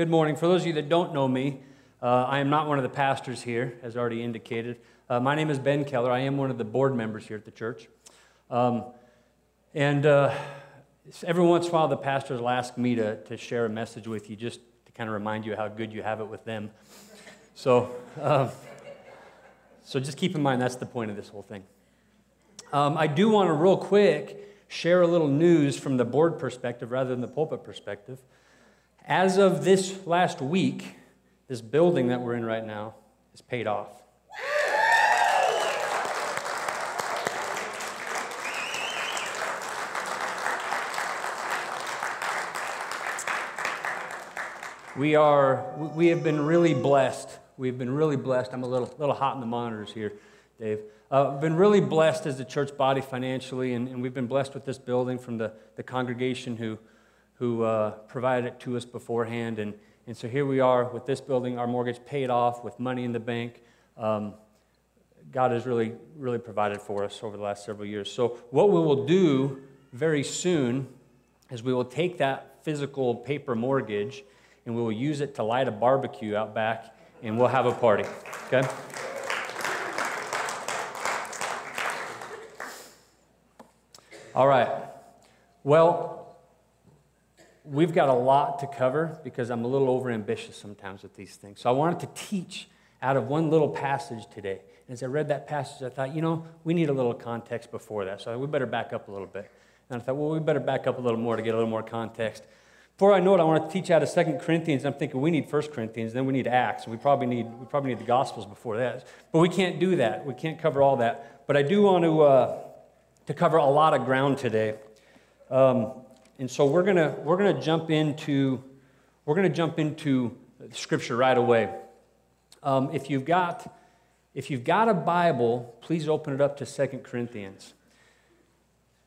Good morning. For those of you that don't know me, uh, I am not one of the pastors here, as already indicated. Uh, my name is Ben Keller. I am one of the board members here at the church. Um, and uh, every once in a while, the pastors will ask me to, to share a message with you just to kind of remind you how good you have it with them. So, um, so just keep in mind that's the point of this whole thing. Um, I do want to, real quick, share a little news from the board perspective rather than the pulpit perspective. As of this last week, this building that we're in right now is paid off. We are, we have been really blessed. We've been really blessed. I'm a little, little hot in the monitors here, Dave. Uh, been really blessed as a church body financially, and, and we've been blessed with this building from the, the congregation who, who uh, provided it to us beforehand. And, and so here we are with this building, our mortgage paid off with money in the bank. Um, God has really, really provided for us over the last several years. So, what we will do very soon is we will take that physical paper mortgage and we will use it to light a barbecue out back and we'll have a party. Okay? All right. Well, we've got a lot to cover because I'm a little overambitious sometimes with these things. So I wanted to teach out of one little passage today. And as I read that passage, I thought, you know, we need a little context before that. So we better back up a little bit. And I thought, well, we better back up a little more to get a little more context. Before I know it, I want to teach out of Second Corinthians. I'm thinking we need First Corinthians, then we need Acts. We probably need, we probably need the Gospels before that. But we can't do that. We can't cover all that. But I do want to. Uh, to cover a lot of ground today. Um, and so we're gonna we're gonna jump into, we're to jump into scripture right away. Um, if, you've got, if you've got a Bible, please open it up to Second Corinthians.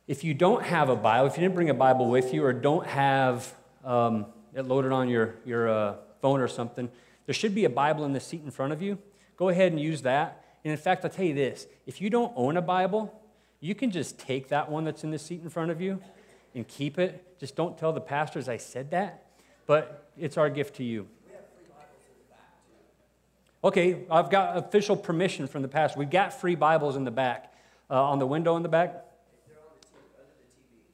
If you don't have a Bible, if you didn't bring a Bible with you or don't have um, it loaded on your, your uh, phone or something, there should be a Bible in the seat in front of you. Go ahead and use that. And in fact, I'll tell you this if you don't own a Bible, you can just take that one that's in the seat in front of you and keep it. Just don't tell the pastors I said that, but it's our gift to you. Okay, I've got official permission from the pastor. We've got free Bibles in the back. Uh, on the window in the back?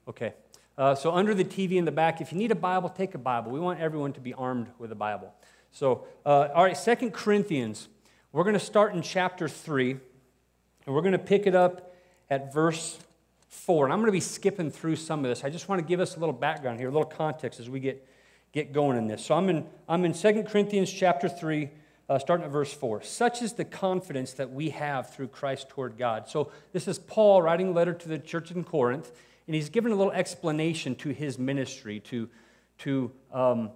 Okay. Uh, so under the TV in the back, if you need a Bible, take a Bible. We want everyone to be armed with a Bible. So, uh, all right, Second Corinthians. We're going to start in chapter 3, and we're going to pick it up at verse 4. And I'm going to be skipping through some of this. I just want to give us a little background here, a little context as we get, get going in this. So I'm in, I'm in 2 Corinthians chapter 3, uh, starting at verse 4. Such is the confidence that we have through Christ toward God. So this is Paul writing a letter to the church in Corinth, and he's given a little explanation to his ministry, to, to um,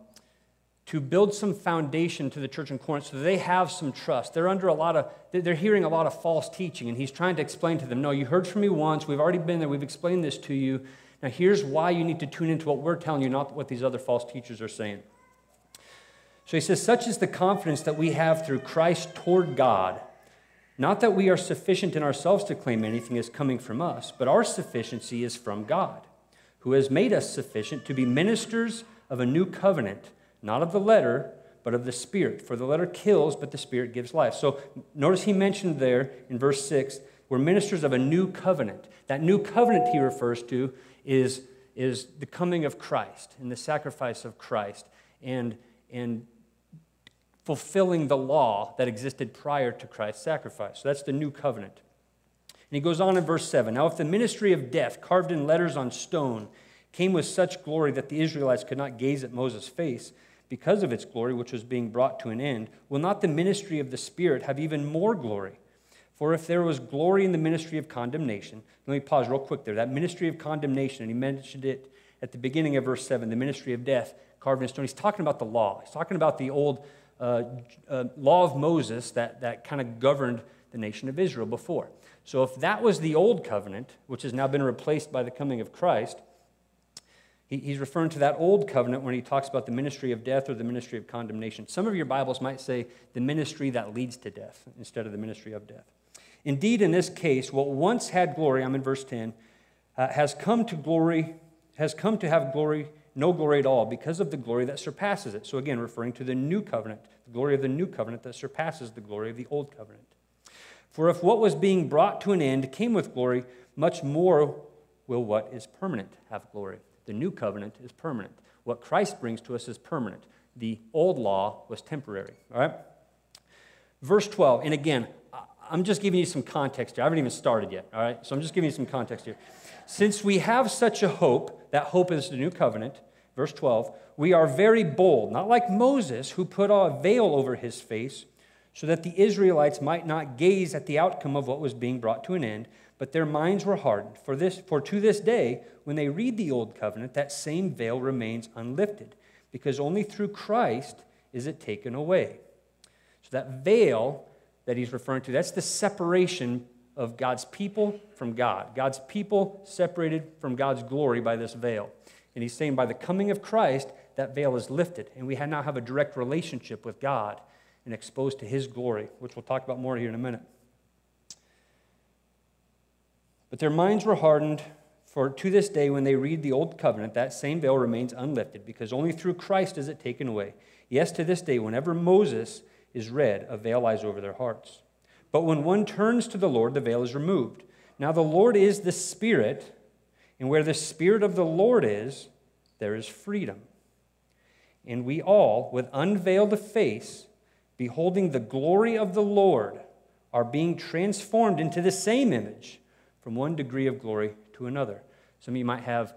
to build some foundation to the church in Corinth so they have some trust. They're under a lot of, they're hearing a lot of false teaching, and he's trying to explain to them, no, you heard from me once, we've already been there, we've explained this to you. Now here's why you need to tune into what we're telling you, not what these other false teachers are saying. So he says, such is the confidence that we have through Christ toward God. Not that we are sufficient in ourselves to claim anything is coming from us, but our sufficiency is from God, who has made us sufficient to be ministers of a new covenant not of the letter, but of the Spirit. For the letter kills, but the Spirit gives life. So notice he mentioned there in verse 6, we're ministers of a new covenant. That new covenant he refers to is, is the coming of Christ and the sacrifice of Christ and, and fulfilling the law that existed prior to Christ's sacrifice. So that's the new covenant. And he goes on in verse 7 Now, if the ministry of death, carved in letters on stone, came with such glory that the Israelites could not gaze at Moses' face, because of its glory, which was being brought to an end, will not the ministry of the Spirit have even more glory? For if there was glory in the ministry of condemnation, let me pause real quick there. That ministry of condemnation, and he mentioned it at the beginning of verse 7, the ministry of death carved in stone. He's talking about the law. He's talking about the old uh, uh, law of Moses that, that kind of governed the nation of Israel before. So if that was the old covenant, which has now been replaced by the coming of Christ, he's referring to that old covenant when he talks about the ministry of death or the ministry of condemnation. Some of your Bibles might say the ministry that leads to death instead of the ministry of death. Indeed, in this case, what once had glory, I'm in verse 10, uh, has come to glory, has come to have glory no glory at all because of the glory that surpasses it. So, again, referring to the new covenant, the glory of the new covenant that surpasses the glory of the old covenant. For if what was being brought to an end came with glory, much more will what is permanent have glory. The new covenant is permanent. What Christ brings to us is permanent. The old law was temporary. All right? Verse 12, and again, I'm just giving you some context here. I haven't even started yet, all right? So I'm just giving you some context here. Since we have such a hope, that hope is the new covenant, verse 12, we are very bold, not like Moses, who put a veil over his face so that the Israelites might not gaze at the outcome of what was being brought to an end, but their minds were hardened. For, this, for to this day, when they read the old covenant, that same veil remains unlifted, because only through Christ is it taken away. So that veil that he's referring to, that's the separation of God's people from God. God's people separated from God's glory by this veil. And he's saying by the coming of Christ, that veil is lifted, and we now have a direct relationship with God and exposed to his glory, which we'll talk about more here in a minute. But their minds were hardened, for to this day, when they read the Old Covenant, that same veil remains unlifted, because only through Christ is it taken away. Yes, to this day, whenever Moses is read, a veil lies over their hearts. But when one turns to the Lord, the veil is removed. Now, the Lord is the Spirit, and where the Spirit of the Lord is, there is freedom. And we all, with unveiled face, beholding the glory of the Lord, are being transformed into the same image from one degree of glory to another. Some of you might have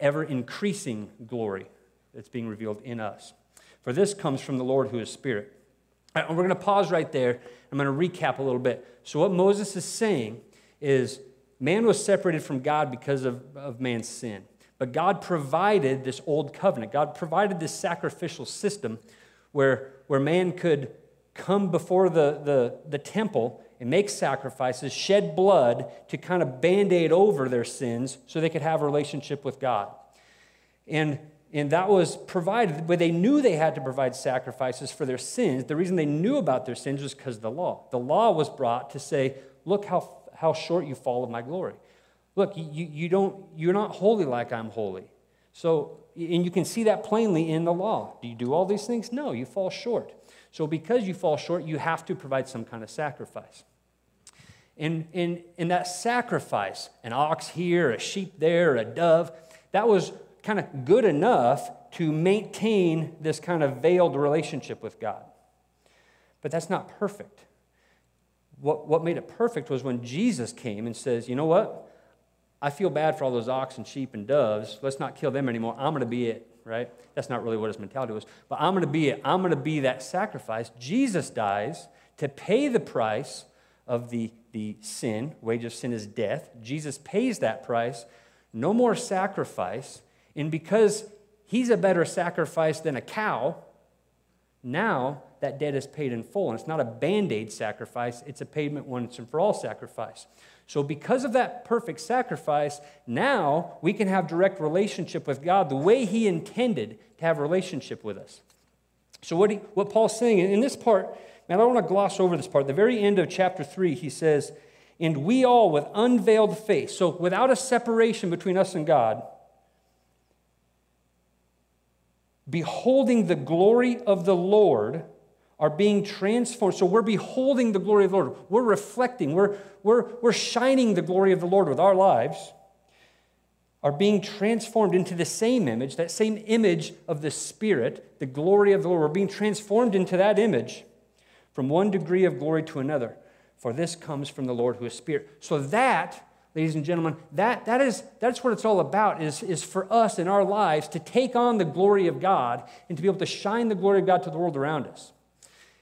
ever increasing glory that's being revealed in us. For this comes from the Lord who is Spirit. And we're going to pause right there. I'm going to recap a little bit. So, what Moses is saying is man was separated from God because of, of man's sin. But God provided this old covenant, God provided this sacrificial system where, where man could come before the, the, the temple and make sacrifices, shed blood to kind of band aid over their sins so they could have a relationship with God. And, and that was provided, but they knew they had to provide sacrifices for their sins. The reason they knew about their sins was because of the law. The law was brought to say, look how, how short you fall of my glory. Look, you, you don't, you're not holy like I'm holy. So, and you can see that plainly in the law. Do you do all these things? No, you fall short. So, because you fall short, you have to provide some kind of sacrifice. And in, in that sacrifice, an ox here, a sheep there, a dove, that was kind of good enough to maintain this kind of veiled relationship with God. But that's not perfect. What, what made it perfect was when Jesus came and says, you know what? I feel bad for all those oxen, sheep, and doves. Let's not kill them anymore. I'm going to be it right? That's not really what his mentality was. But I'm going to be it. I'm going to be that sacrifice. Jesus dies to pay the price of the, the sin. Wage of sin is death. Jesus pays that price. No more sacrifice. And because he's a better sacrifice than a cow, now that debt is paid in full. And it's not a band aid sacrifice, it's a payment once and for all sacrifice. So, because of that perfect sacrifice, now we can have direct relationship with God the way He intended to have relationship with us. So, what, he, what Paul's saying in this part, man, I don't want to gloss over this part. The very end of chapter 3, he says, And we all with unveiled face, so without a separation between us and God, beholding the glory of the Lord, are being transformed. So we're beholding the glory of the Lord. We're reflecting, we're, we're, we're shining the glory of the Lord with our lives, are being transformed into the same image, that same image of the Spirit, the glory of the Lord. We're being transformed into that image from one degree of glory to another. For this comes from the Lord who is Spirit. So that ladies and gentlemen, that, that is, that's what it's all about, is, is for us in our lives to take on the glory of God and to be able to shine the glory of God to the world around us.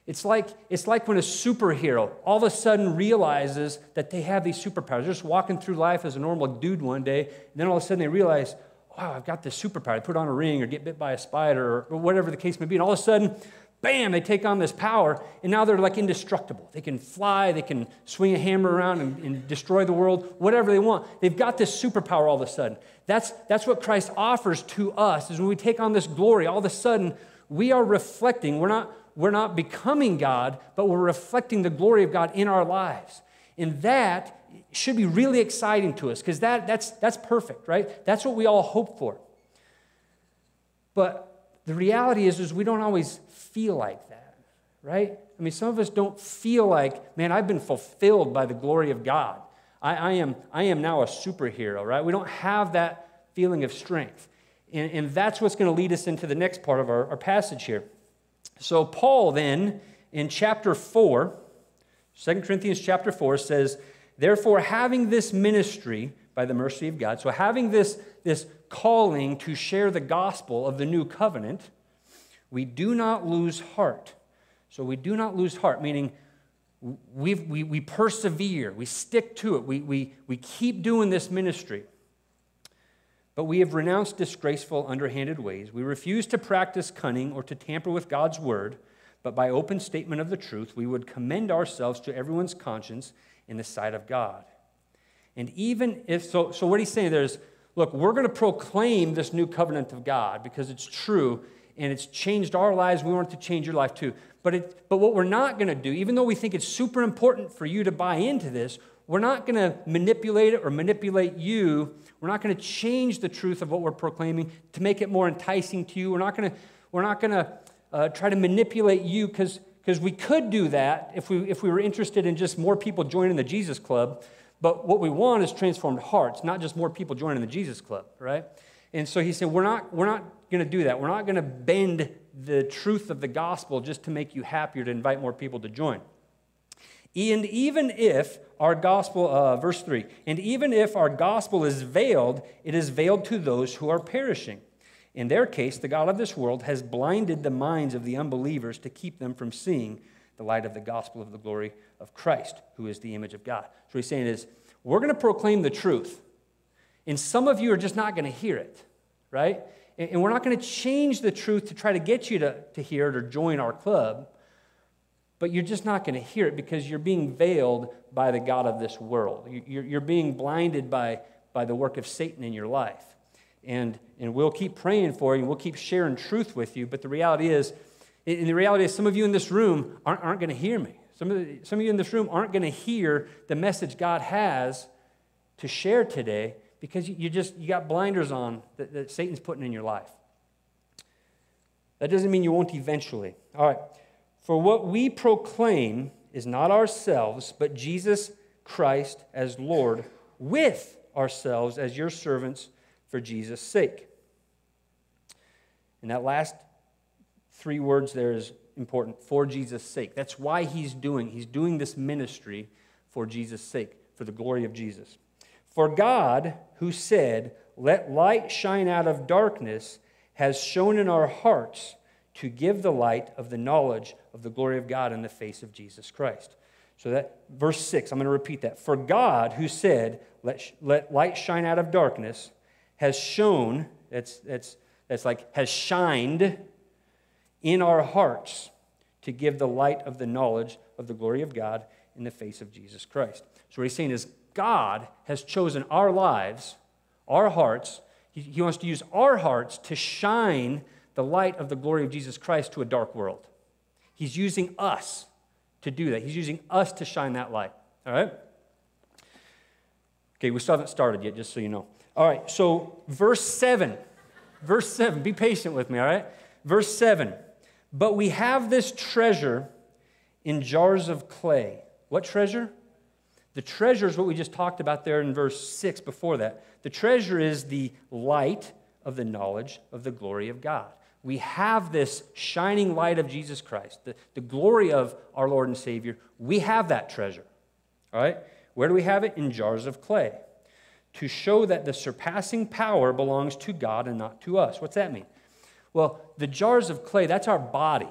It's like, it's like when a superhero all of a sudden realizes that they have these superpowers. They're just walking through life as a normal dude one day, and then all of a sudden they realize, wow, I've got this superpower. They put on a ring or get bit by a spider or, whatever the case may be. And all of a sudden, bam, they take on this power, and now they're like indestructible. They can fly, they can swing a hammer around and, and, destroy the world, whatever they want. They've got this superpower all of a sudden. That's, that's what Christ offers to us, is when we take on this glory, all of a sudden, we are reflecting. We're not, we're not becoming God, but we're reflecting the glory of God in our lives. And that should be really exciting to us because that, that's, that's perfect, right? That's what we all hope for. But the reality is, is we don't always feel like that, right? I mean, some of us don't feel like, man, I've been fulfilled by the glory of God. I, I am, I am now a superhero, right? We don't have that feeling of strength. And, and that's what's going to lead us into the next part of our, our passage here. So, Paul then, in chapter 4, 2 Corinthians chapter 4 says, Therefore, having this ministry by the mercy of God, so having this, this calling to share the gospel of the new covenant, we do not lose heart. So we do not lose heart, meaning we we, we persevere, we stick to it, we, we, we keep doing this ministry. But we have renounced disgraceful, underhanded ways. We refuse to practice cunning or to tamper with God's word, but by open statement of the truth, we would commend ourselves to everyone's conscience in the sight of God. And even if, so, so what he's saying there is, look, we're going to proclaim this new covenant of God because it's true and it's changed our lives. We want it to change your life too. But, it, but what we're not going to do, even though we think it's super important for you to buy into this, we're not going to manipulate it or manipulate you. We're not going to change the truth of what we're proclaiming to make it more enticing to you. We're not going to, we're not going to uh, try to manipulate you because we could do that if we, if we were interested in just more people joining the Jesus Club. But what we want is transformed hearts, not just more people joining the Jesus Club, right? And so he said, We're not, we're not going to do that. We're not going to bend the truth of the gospel just to make you happier to invite more people to join. And even if our gospel, uh, verse 3, and even if our gospel is veiled, it is veiled to those who are perishing. In their case, the God of this world has blinded the minds of the unbelievers to keep them from seeing the light of the gospel of the glory of Christ, who is the image of God. So he's saying is, we're going to proclaim the truth. And some of you are just not going to hear it, right? And we're not going to change the truth to try to get you to, to hear it or join our club, but you're just not going to hear it because you're being veiled by the God of this world. You're, you're being blinded by, by the work of Satan in your life. And, and we'll keep praying for you and we'll keep sharing truth with you, but the reality is, and the reality is, some of you in this room aren't, aren't going to hear me. Some of, the, some of you in this room aren't going to hear the message God has to share today because you just you got blinders on that, that Satan's putting in your life. That doesn't mean you won't eventually. All right. For what we proclaim is not ourselves, but Jesus Christ as Lord, with ourselves as your servants for Jesus' sake. And that last three words there is important for Jesus' sake. That's why he's doing. He's doing this ministry for Jesus' sake, for the glory of Jesus. For God, who said, Let light shine out of darkness, has shone in our hearts to give the light of the knowledge of the glory of God in the face of Jesus Christ. So that verse 6, I'm going to repeat that. For God, who said, Let, let light shine out of darkness, has shone, that's, that's, that's like, has shined in our hearts to give the light of the knowledge of the glory of God in the face of Jesus Christ. So what he's saying is, God has chosen our lives, our hearts. He, he wants to use our hearts to shine the light of the glory of Jesus Christ to a dark world. He's using us to do that. He's using us to shine that light. All right? Okay, we still haven't started yet, just so you know. All right, so verse 7. Verse 7. Be patient with me, all right? Verse 7. But we have this treasure in jars of clay. What treasure? The treasure is what we just talked about there in verse 6 before that. The treasure is the light of the knowledge of the glory of God. We have this shining light of Jesus Christ, the, the glory of our Lord and Savior. We have that treasure. All right? Where do we have it? In jars of clay. To show that the surpassing power belongs to God and not to us. What's that mean? Well, the jars of clay, that's our body.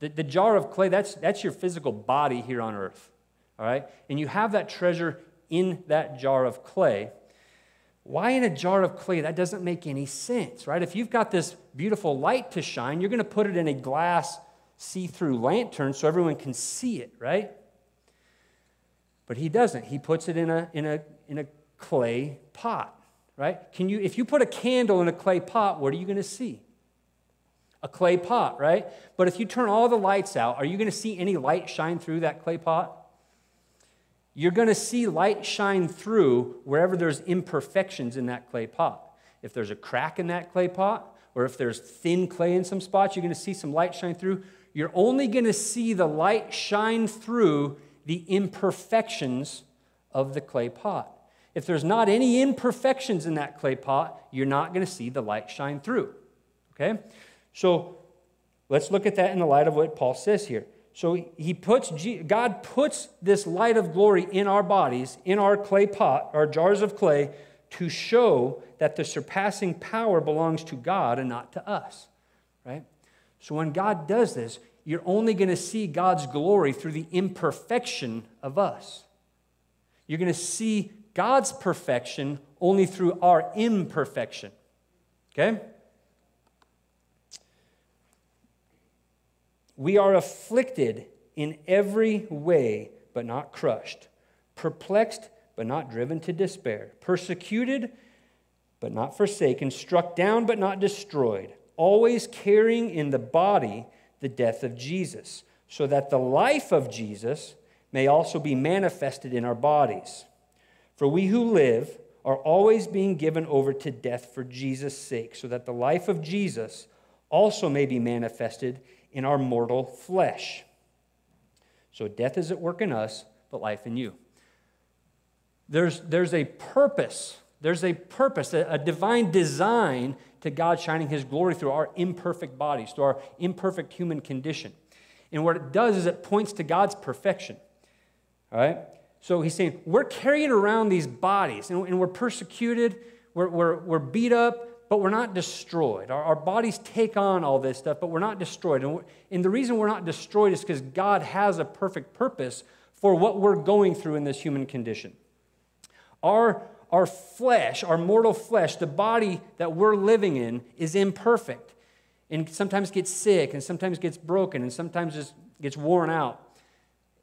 The, the jar of clay, that's, that's your physical body here on earth all right? And you have that treasure in that jar of clay. Why in a jar of clay? That doesn't make any sense, right? If you've got this beautiful light to shine, you're going to put it in a glass see through lantern so everyone can see it, right? But he doesn't. He puts it in a, in a, in a clay pot, right? Can you, if you put a candle in a clay pot, what are you going to see? A clay pot, right? But if you turn all the lights out, are you going to see any light shine through that clay pot? You're going to see light shine through wherever there's imperfections in that clay pot. If there's a crack in that clay pot, or if there's thin clay in some spots, you're going to see some light shine through. You're only going to see the light shine through the imperfections of the clay pot. If there's not any imperfections in that clay pot, you're not going to see the light shine through. Okay? So let's look at that in the light of what Paul says here. So he puts God puts this light of glory in our bodies, in our clay pot, our jars of clay, to show that the surpassing power belongs to God and not to us. Right? So when God does this, you're only going to see God's glory through the imperfection of us. You're going to see God's perfection only through our imperfection. Okay? We are afflicted in every way, but not crushed, perplexed, but not driven to despair, persecuted, but not forsaken, struck down, but not destroyed, always carrying in the body the death of Jesus, so that the life of Jesus may also be manifested in our bodies. For we who live are always being given over to death for Jesus' sake, so that the life of Jesus also may be manifested in our mortal flesh. So death is at work in us, but life in you. There's, there's a purpose, there's a purpose, a, a divine design to God shining his glory through our imperfect bodies, through our imperfect human condition. And what it does is it points to God's perfection. All right? So he's saying, we're carrying around these bodies and, and we're persecuted, we're, we're, we're beat up, but we're not destroyed. Our, our bodies take on all this stuff, but we're not destroyed. And, and the reason we're not destroyed is because God has a perfect purpose for what we're going through in this human condition. Our, our flesh, our mortal flesh, the body that we're living in, is imperfect and sometimes gets sick and sometimes gets broken and sometimes just gets worn out.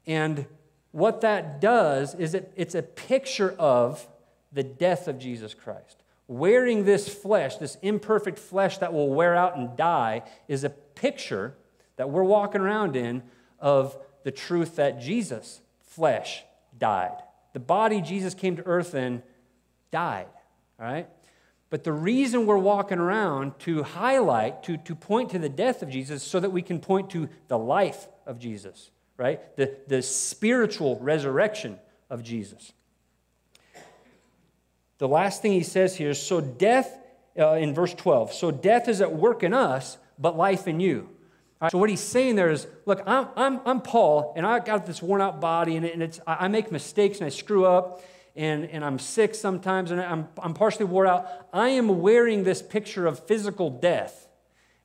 And what that does is it, it's a picture of the death of Jesus Christ wearing this flesh, this imperfect flesh that will wear out and die, is a picture that we're walking around in of the truth that Jesus' flesh died. The body Jesus came to earth in died, all right? But the reason we're walking around to highlight, to, to point to the death of Jesus, so that we can point to the life of Jesus, right? The, the spiritual resurrection of Jesus. The last thing he says here is so death, uh, in verse 12, so death is at work in us, but life in you. Right, so what he's saying there is, look, I'm, I'm, I'm Paul, and I got this worn out body, and, it, and it's, I make mistakes and I screw up, and, and I'm sick sometimes, and I'm, I'm partially wore out. I am wearing this picture of physical death,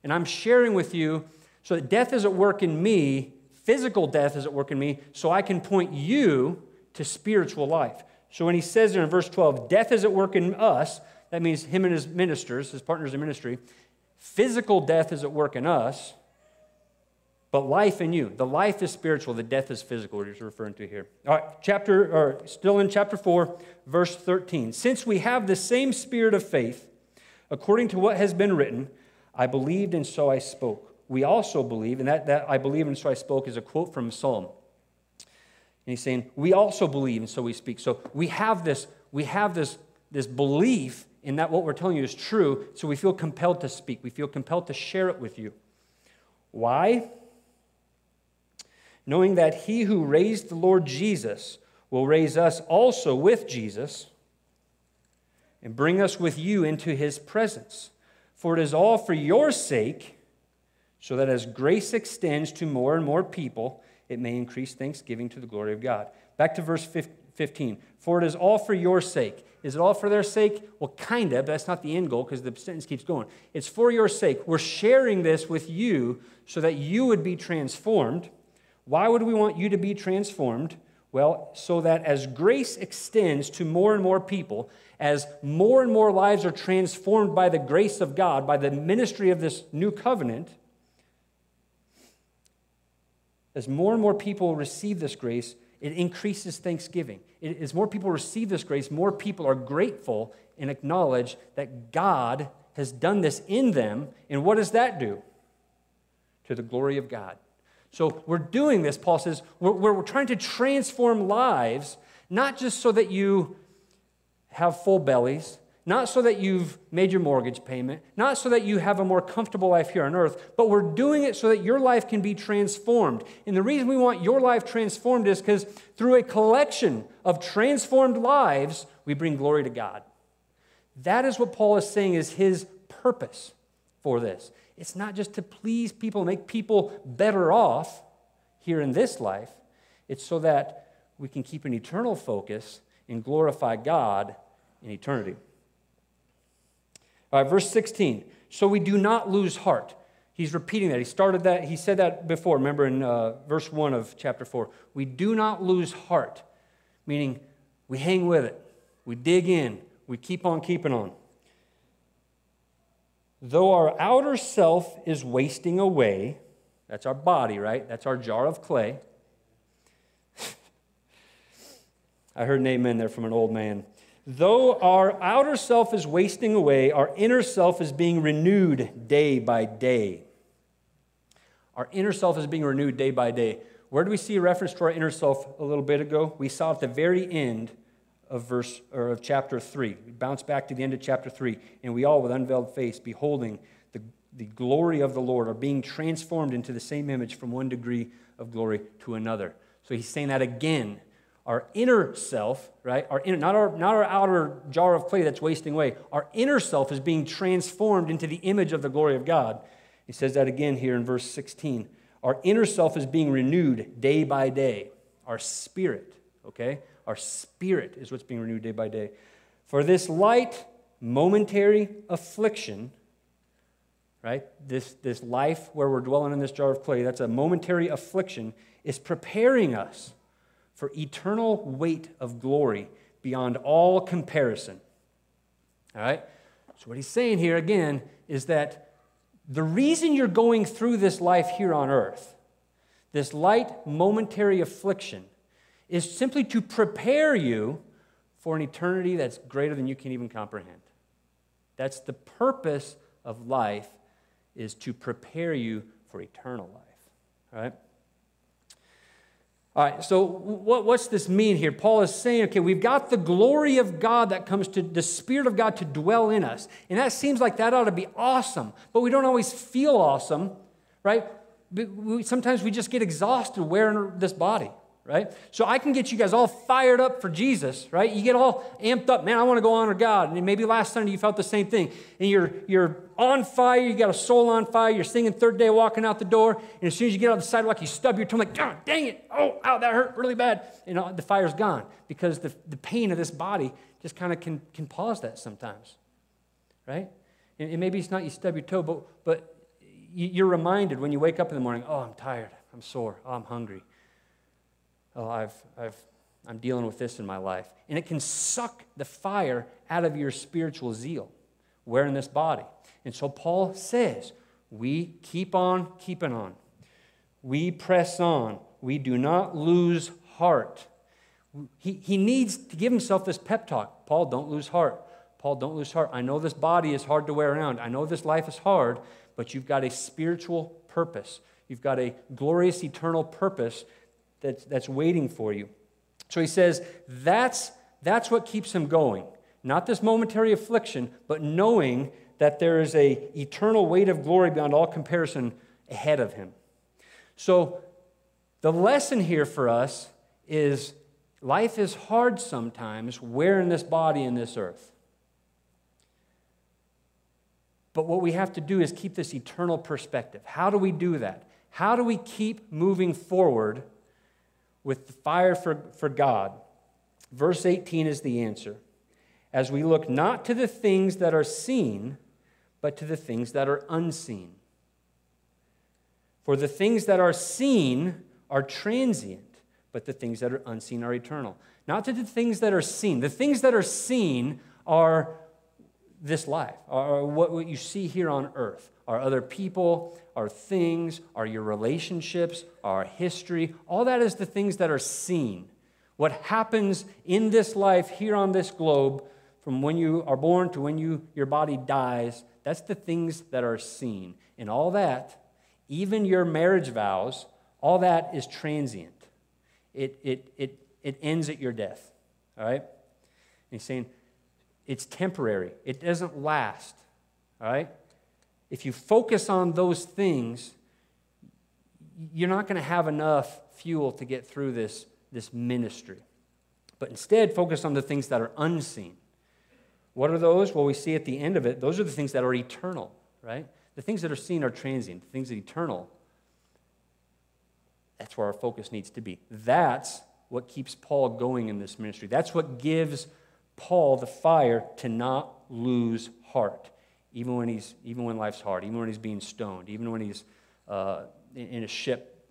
and I'm sharing with you so that death is at work in me, physical death is at work in me, so I can point you to spiritual life. So when he says there in verse 12, death is at work in us, that means him and his ministers, his partners in ministry. Physical death is at work in us, but life in you. The life is spiritual, the death is physical, he's referring to here. All right, chapter, or still in chapter 4, verse 13. Since we have the same spirit of faith, according to what has been written, I believed and so I spoke. We also believe, and that, that I believe and so I spoke is a quote from Psalm. And he's saying, we also believe, and so we speak. So we have this, we have this, this belief in that what we're telling you is true, so we feel compelled to speak. We feel compelled to share it with you. Why? Knowing that he who raised the Lord Jesus will raise us also with Jesus and bring us with you into his presence. For it is all for your sake, so that as grace extends to more and more people, it may increase thanksgiving to the glory of God. Back to verse 15. For it is all for your sake. Is it all for their sake? Well, kind of, but that's not the end goal because the sentence keeps going. It's for your sake. We're sharing this with you so that you would be transformed. Why would we want you to be transformed? Well, so that as grace extends to more and more people, as more and more lives are transformed by the grace of God, by the ministry of this new covenant, as more and more people receive this grace, it increases thanksgiving. It, as more people receive this grace, more people are grateful and acknowledge that God has done this in them. And what does that do? To the glory of God. So we're doing this, Paul says, we're, we're trying to transform lives, not just so that you have full bellies, not so that you've made your mortgage payment, not so that you have a more comfortable life here on earth, but we're doing it so that your life can be transformed. And the reason we want your life transformed is because through a collection of transformed lives, we bring glory to God. That is what Paul is saying is his purpose for this. It's not just to please people, make people better off here in this life, it's so that we can keep an eternal focus and glorify God in eternity. Verse 16. So we do not lose heart. He's repeating that. He started that, he said that before. Remember in uh, verse 1 of chapter 4. We do not lose heart, meaning we hang with it, we dig in, we keep on keeping on. Though our outer self is wasting away, that's our body, right? That's our jar of clay. I heard an amen there from an old man. Though our outer self is wasting away, our inner self is being renewed day by day. Our inner self is being renewed day by day. Where do we see a reference to our inner self a little bit ago? We saw at the very end of verse or of chapter 3. We bounce back to the end of chapter 3, and we all with unveiled face, beholding the, the glory of the Lord, are being transformed into the same image from one degree of glory to another. So he's saying that again our inner self, right? Our inner, not, our, not our outer jar of clay that's wasting away. Our inner self is being transformed into the image of the glory of God. He says that again here in verse 16. Our inner self is being renewed day by day. Our spirit, okay? Our spirit is what's being renewed day by day. For this light, momentary affliction, right? This, this life where we're dwelling in this jar of clay, that's a momentary affliction, is preparing us for eternal weight of glory beyond all comparison. All right? So, what he's saying here again is that the reason you're going through this life here on earth, this light momentary affliction, is simply to prepare you for an eternity that's greater than you can even comprehend. That's the purpose of life is to prepare you for eternal life. All right? All right, so what, what's this mean here? Paul is saying, okay, we've got the glory of God that comes to the Spirit of God to dwell in us. And that seems like that ought to be awesome, but we don't always feel awesome, right? Sometimes we just get exhausted wearing this body right? So I can get you guys all fired up for Jesus, right? You get all amped up, man, I want to go honor God. And maybe last Sunday you felt the same thing. And you're, you're on fire, you got a soul on fire, you're singing Third Day walking out the door, and as soon as you get on the sidewalk, you stub your toe, like, God, dang it, oh, ow, that hurt really bad. And uh, the fire's gone because the, the pain of this body just kind of can, can pause that sometimes, right? And, and maybe it's not you stub your toe, but, but you're reminded when you wake up in the morning, oh, I'm tired, I'm sore, oh, I'm hungry oh, I've, I've, I'm dealing with this in my life. And it can suck the fire out of your spiritual zeal wearing this body. And so Paul says, we keep on keeping on. We press on. We do not lose heart. He, he needs to give himself this pep talk. Paul, don't lose heart. Paul, don't lose heart. I know this body is hard to wear around. I know this life is hard, but you've got a spiritual purpose. You've got a glorious eternal purpose that's, that's waiting for you. So he says that's, that's what keeps him going. Not this momentary affliction, but knowing that there is a eternal weight of glory beyond all comparison ahead of him. So the lesson here for us is life is hard sometimes wearing this body in this earth. But what we have to do is keep this eternal perspective. How do we do that? How do we keep moving forward with the fire for, for God. Verse 18 is the answer. As we look not to the things that are seen, but to the things that are unseen. For the things that are seen are transient, but the things that are unseen are eternal. Not to the things that are seen. The things that are seen are this life, or what, you see here on earth, are other people, our things, are your relationships, our history. All that is the things that are seen. What happens in this life here on this globe from when you are born to when you, your body dies, that's the things that are seen. And all that, even your marriage vows, all that is transient. It, it, it, it ends at your death. All right? And he's saying, it's temporary, it doesn't last. All right? If you focus on those things, you're not going to have enough fuel to get through this, this ministry. But instead, focus on the things that are unseen. What are those? Well, we see at the end of it, those are the things that are eternal, right? The things that are seen are transient, the things that are eternal. That's where our focus needs to be. That's what keeps Paul going in this ministry. That's what gives Paul the fire to not lose heart, even when, he's, even when life's hard, even when he's being stoned, even when he's uh, in a ship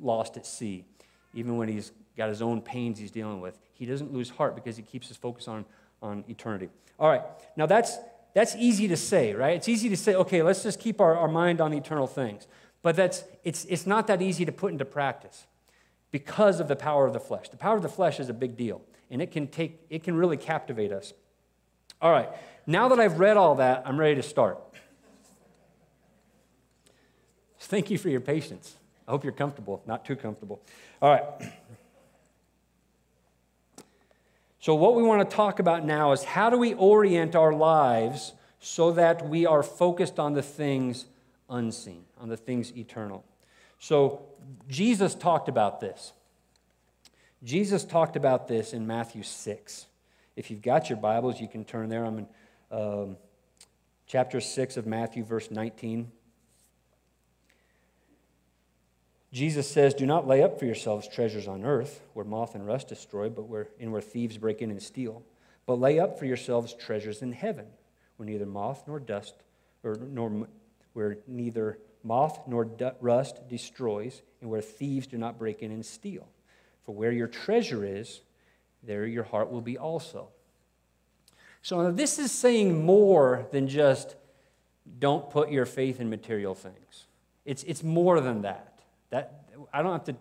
lost at sea, even when he's got his own pains he's dealing with. He doesn't lose heart because he keeps his focus on, on eternity. All right, now that's, that's easy to say, right? It's easy to say, okay, let's just keep our, our mind on eternal things. But that's, it's, it's not that easy to put into practice because of the power of the flesh. The power of the flesh is a big deal, and it can, take, it can really captivate us. All right, now that I've read all that, I'm ready to start. Thank you for your patience. I hope you're comfortable, not too comfortable. All right. So, what we want to talk about now is how do we orient our lives so that we are focused on the things unseen, on the things eternal. So, Jesus talked about this. Jesus talked about this in Matthew 6. If you've got your Bibles, you can turn there. I'm in um, chapter 6 of Matthew, verse 19. Jesus says, Do not lay up for yourselves treasures on earth, where moth and rust destroy, but where, and where thieves break in and steal. But lay up for yourselves treasures in heaven, where neither moth nor dust, or nor where neither moth nor rust destroys, and where thieves do not break in and steal. For where your treasure is, there your heart will be also. So this is saying more than just don't put your faith in material things. It's, it's more than that. That I don't have to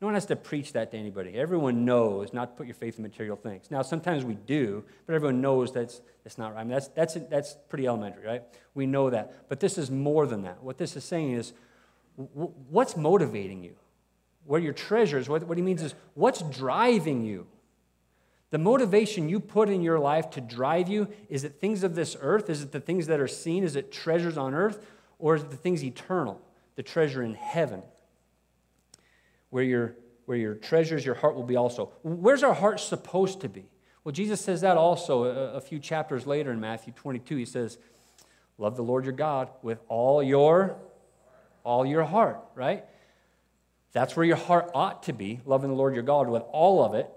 no one has to preach that to anybody. Everyone knows not to put your faith in material things. Now, sometimes we do, but everyone knows that's, that's not right. I mean, that's, that's, that's pretty elementary, right? We know that. But this is more than that. What this is saying is what's motivating you? Where your treasures, what, what he means is what's driving you? The motivation you put in your life to drive you, is it things of this earth? Is it the things that are seen? Is it treasures on earth? Or is it the things eternal, the treasure in heaven? where your, where your treasures, your heart will be also. Where's our heart supposed to be? Well, Jesus says that also a, a few chapters later in Matthew 22. He says, Love the Lord your God with all your all your heart, right? That's where your heart ought to be, loving the Lord your God with all of it.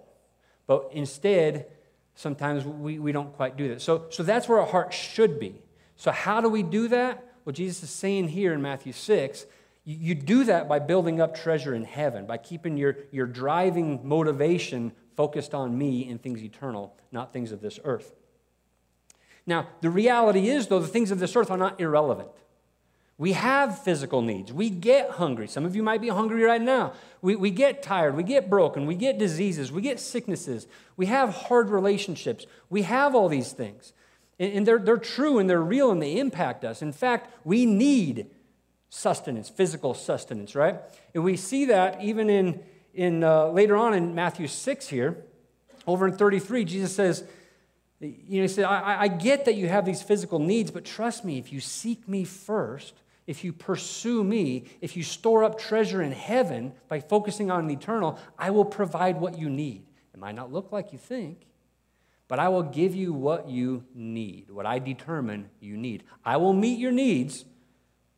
But instead, sometimes we, we don't quite do that. So, so that's where our heart should be. So, how do we do that? Well, Jesus is saying here in Matthew 6 you do that by building up treasure in heaven, by keeping your, your driving motivation focused on me and things eternal, not things of this earth. Now, the reality is, though, the things of this earth are not irrelevant. We have physical needs. We get hungry. Some of you might be hungry right now. We, we get tired. We get broken. We get diseases. We get sicknesses. We have hard relationships. We have all these things. And, and they're, they're true and they're real and they impact us. In fact, we need sustenance, physical sustenance, right? And we see that even in, in uh, later on in Matthew 6 here, over in 33, Jesus says, you know, he said, I, I get that you have these physical needs, but trust me, if you seek me first, if you pursue me, if you store up treasure in heaven by focusing on the eternal, I will provide what you need. It might not look like you think, but I will give you what you need, what I determine you need. I will meet your needs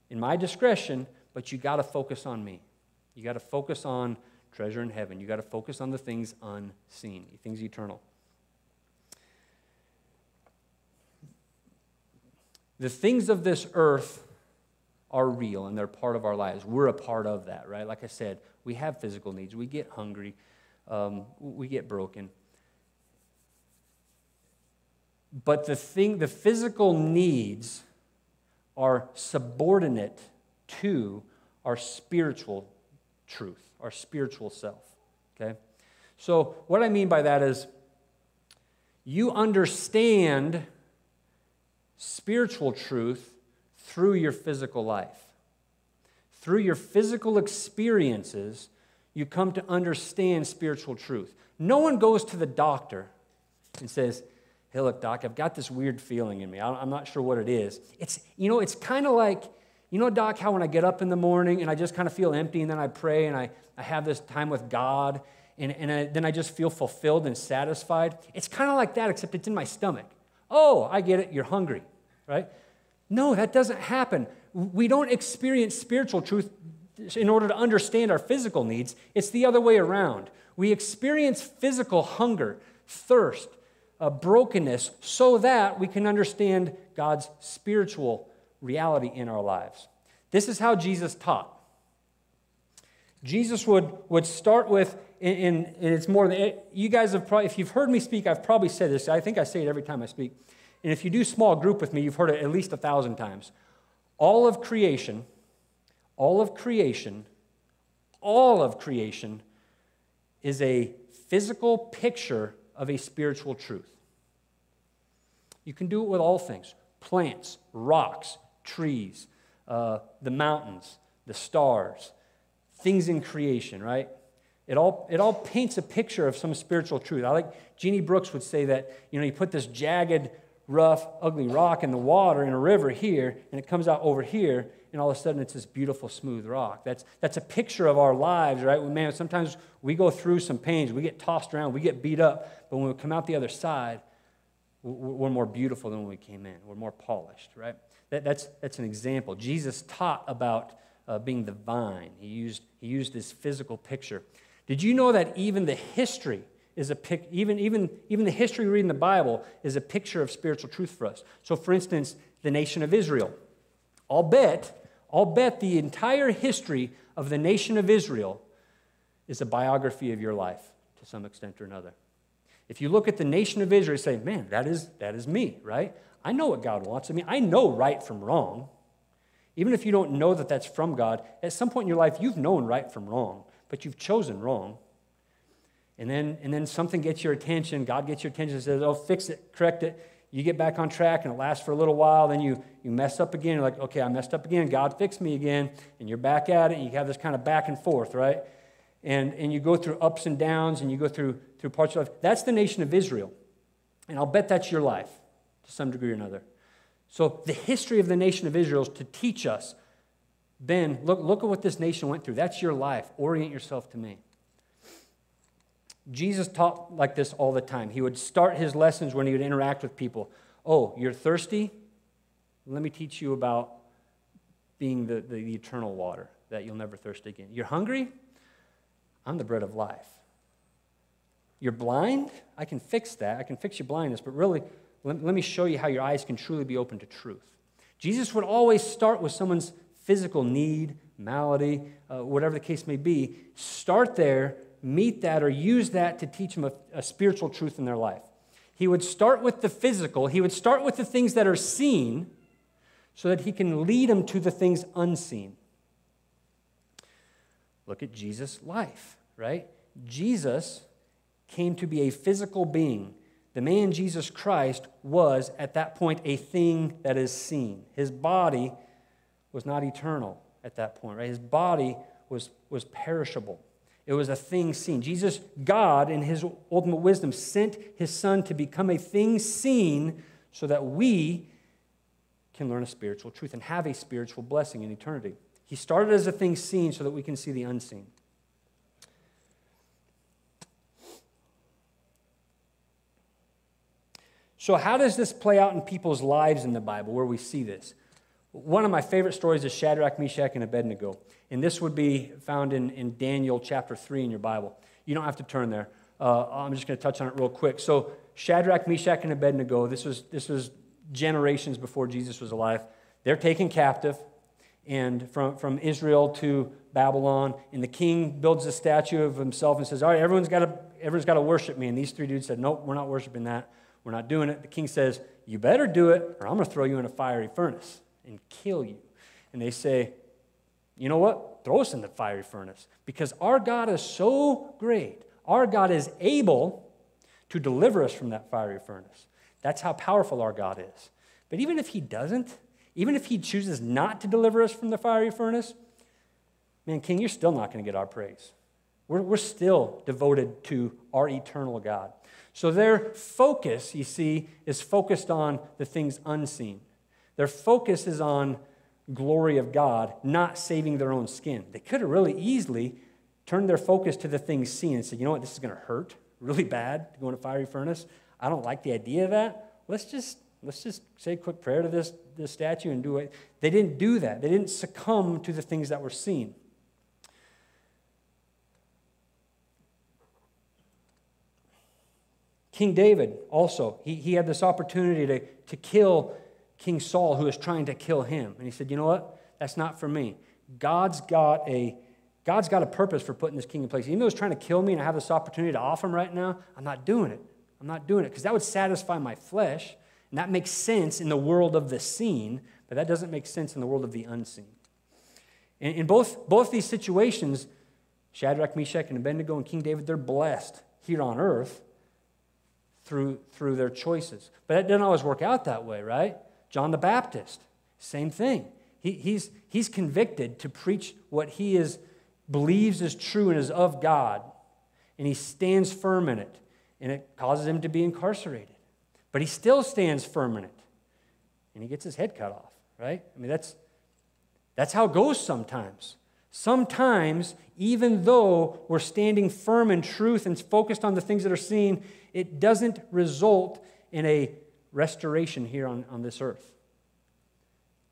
in my discretion, but you got to focus on me. You got to focus on treasure in heaven. You got to focus on the things unseen, the things eternal. The things of this earth are real and they're part of our lives. We're a part of that, right? Like I said, we have physical needs. We get hungry, um, we get broken. But the thing, the physical needs are subordinate to our spiritual truth, our spiritual self. Okay? So, what I mean by that is you understand spiritual truth through your physical life. Through your physical experiences, you come to understand spiritual truth. No one goes to the doctor and says, hey, look, Doc, I've got this weird feeling in me. I'm not sure what it is. It's, you know, it's kind of like, you know, Doc, how when I get up in the morning and I just kind of feel empty and then I pray and I, I have this time with God and, and I, then I just feel fulfilled and satisfied. It's kind of like that, except it's in my stomach. Oh, I get it, you're hungry, right? No, that doesn't happen. We don't experience spiritual truth in order to understand our physical needs. It's the other way around. We experience physical hunger, thirst, uh, brokenness, so that we can understand God's spiritual reality in our lives. This is how Jesus taught. Jesus would, would start with, and, it's more than, you guys have probably, if you've heard me speak, I've probably said this. I think I say it every time I speak. And if you do small group with me, you've heard it at least a thousand times. All of creation, all of creation, all of creation is a physical picture of a spiritual truth. You can do it with all things plants, rocks, trees, uh, the mountains, the stars, things in creation, right? It all, it all paints a picture of some spiritual truth. I like Jeannie Brooks would say that, you know, you put this jagged, rough, ugly rock in the water in a river here, and it comes out over here, and all of a sudden it's this beautiful, smooth rock. That's, that's a picture of our lives, right? Man, sometimes we go through some pains, we get tossed around, we get beat up, but when we come out the other side, we're more beautiful than when we came in. We're more polished, right? That, that's, that's an example. Jesus taught about uh, being the vine. He used, he used this physical picture. Did you know that even the history is a pic, even, even, even the history we read in the Bible is a picture of spiritual truth for us? So, for instance, the nation of Israel. I'll bet, I'll bet the entire history of the nation of Israel is a biography of your life to some extent or another. If you look at the nation of Israel, say, man, that is, that is me, right? I know what God wants of me. I know right from wrong. Even if you don't know that that's from God, at some point in your life, you've known right from wrong, but you've chosen wrong. And then, and then something gets your attention, God gets your attention and says, oh, fix it, correct it. You get back on track and it lasts for a little while. Then you, you mess up again. You're like, okay, I messed up again. God fixed me again. And you're back at it. And you have this kind of back and forth, right? And, and you go through ups and downs and you go through, through parts of life. That's the nation of Israel. And I'll bet that's your life to some degree or another. So the history of the nation of Israel is to teach us, Ben, look, look at what this nation went through. That's your life. Orient yourself to me. Jesus taught like this all the time. He would start his lessons when he would interact with people. Oh, you're thirsty? Let me teach you about being the, the, the eternal water that you'll never thirst again. You're hungry? I'm the bread of life. You're blind? I can fix that. I can fix your blindness, but really, let, let me show you how your eyes can truly be open to truth. Jesus would always start with someone's physical need, malady, uh, whatever the case may be. Start there meet that or use that to teach them a, a spiritual truth in their life. He would start with the physical, he would start with the things that are seen so that he can lead them to the things unseen. Look at Jesus' life, right? Jesus came to be a physical being. The man Jesus Christ was, at that point, a thing that is seen. His body was not eternal at that point, right? His body was, was perishable. It was a thing seen. Jesus, God, in his ultimate wisdom, sent his son to become a thing seen so that we can learn a spiritual truth and have a spiritual blessing in eternity. He started as a thing seen so that we can see the unseen. So, how does this play out in people's lives in the Bible where we see this? One of my favorite stories is Shadrach, Meshach, and Abednego. And this would be found in, in Daniel chapter 3 in your Bible. You don't have to turn there. Uh, I'm just going to touch on it real quick. So, Shadrach, Meshach, and Abednego, this was, this was generations before Jesus was alive. They're taken captive and from, from Israel to Babylon. And the king builds a statue of himself and says, All right, everyone's got to, everyone's got to worship me. And these three dudes said, Nope, we're not worshiping that. We're not doing it. The king says, You better do it, or I'm going to throw you in a fiery furnace and kill you. And they say, you know what? Throw us in the fiery furnace because our God is so great. Our God is able to deliver us from that fiery furnace. That's how powerful our God is. But even if He doesn't, even if He chooses not to deliver us from the fiery furnace, man, King, you're still not going to get our praise. We're, we're still devoted to our eternal God. So their focus, you see, is focused on the things unseen. Their focus is on glory of God, not saving their own skin. They could have really easily turned their focus to the things seen and said, you know what, this is going to hurt really bad to go in a fiery furnace. I don't like the idea of that. Let's just let's just say a quick prayer to this, this statue and do it. They didn't do that. They didn't succumb to the things that were seen. King David also, he, he had this opportunity to, to kill King Saul, who was trying to kill him. And he said, You know what? That's not for me. God's got a God's got a purpose for putting this king in place. Even though he's trying to kill me and I have this opportunity to offer him right now, I'm not doing it. I'm not doing it because that would satisfy my flesh. And that makes sense in the world of the seen, but that doesn't make sense in the world of the unseen. In, in both, both these situations, Shadrach, Meshach, and Abednego and King David, they're blessed here on earth through, through their choices. But it doesn't always work out that way, right? John the Baptist, same thing. He, he's, he's convicted to preach what he is, believes is true and is of God, and he stands firm in it, and it causes him to be incarcerated. But he still stands firm in it, and he gets his head cut off, right? I mean, that's, that's how it goes sometimes. Sometimes, even though we're standing firm in truth and focused on the things that are seen, it doesn't result in a restoration here on, on this earth.